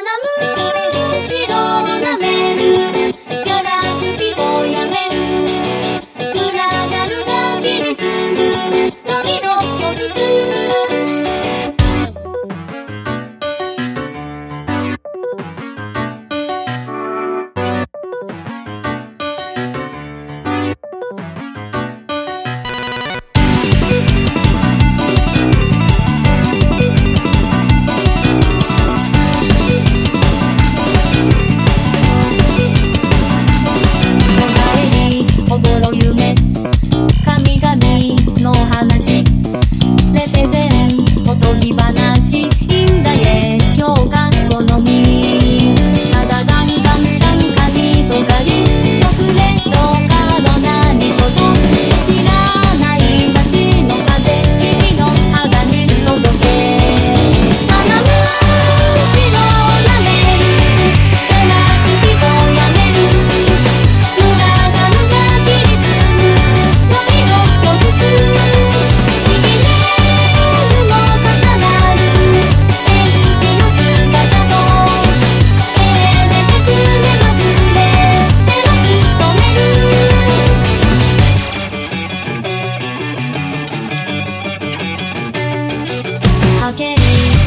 む talking.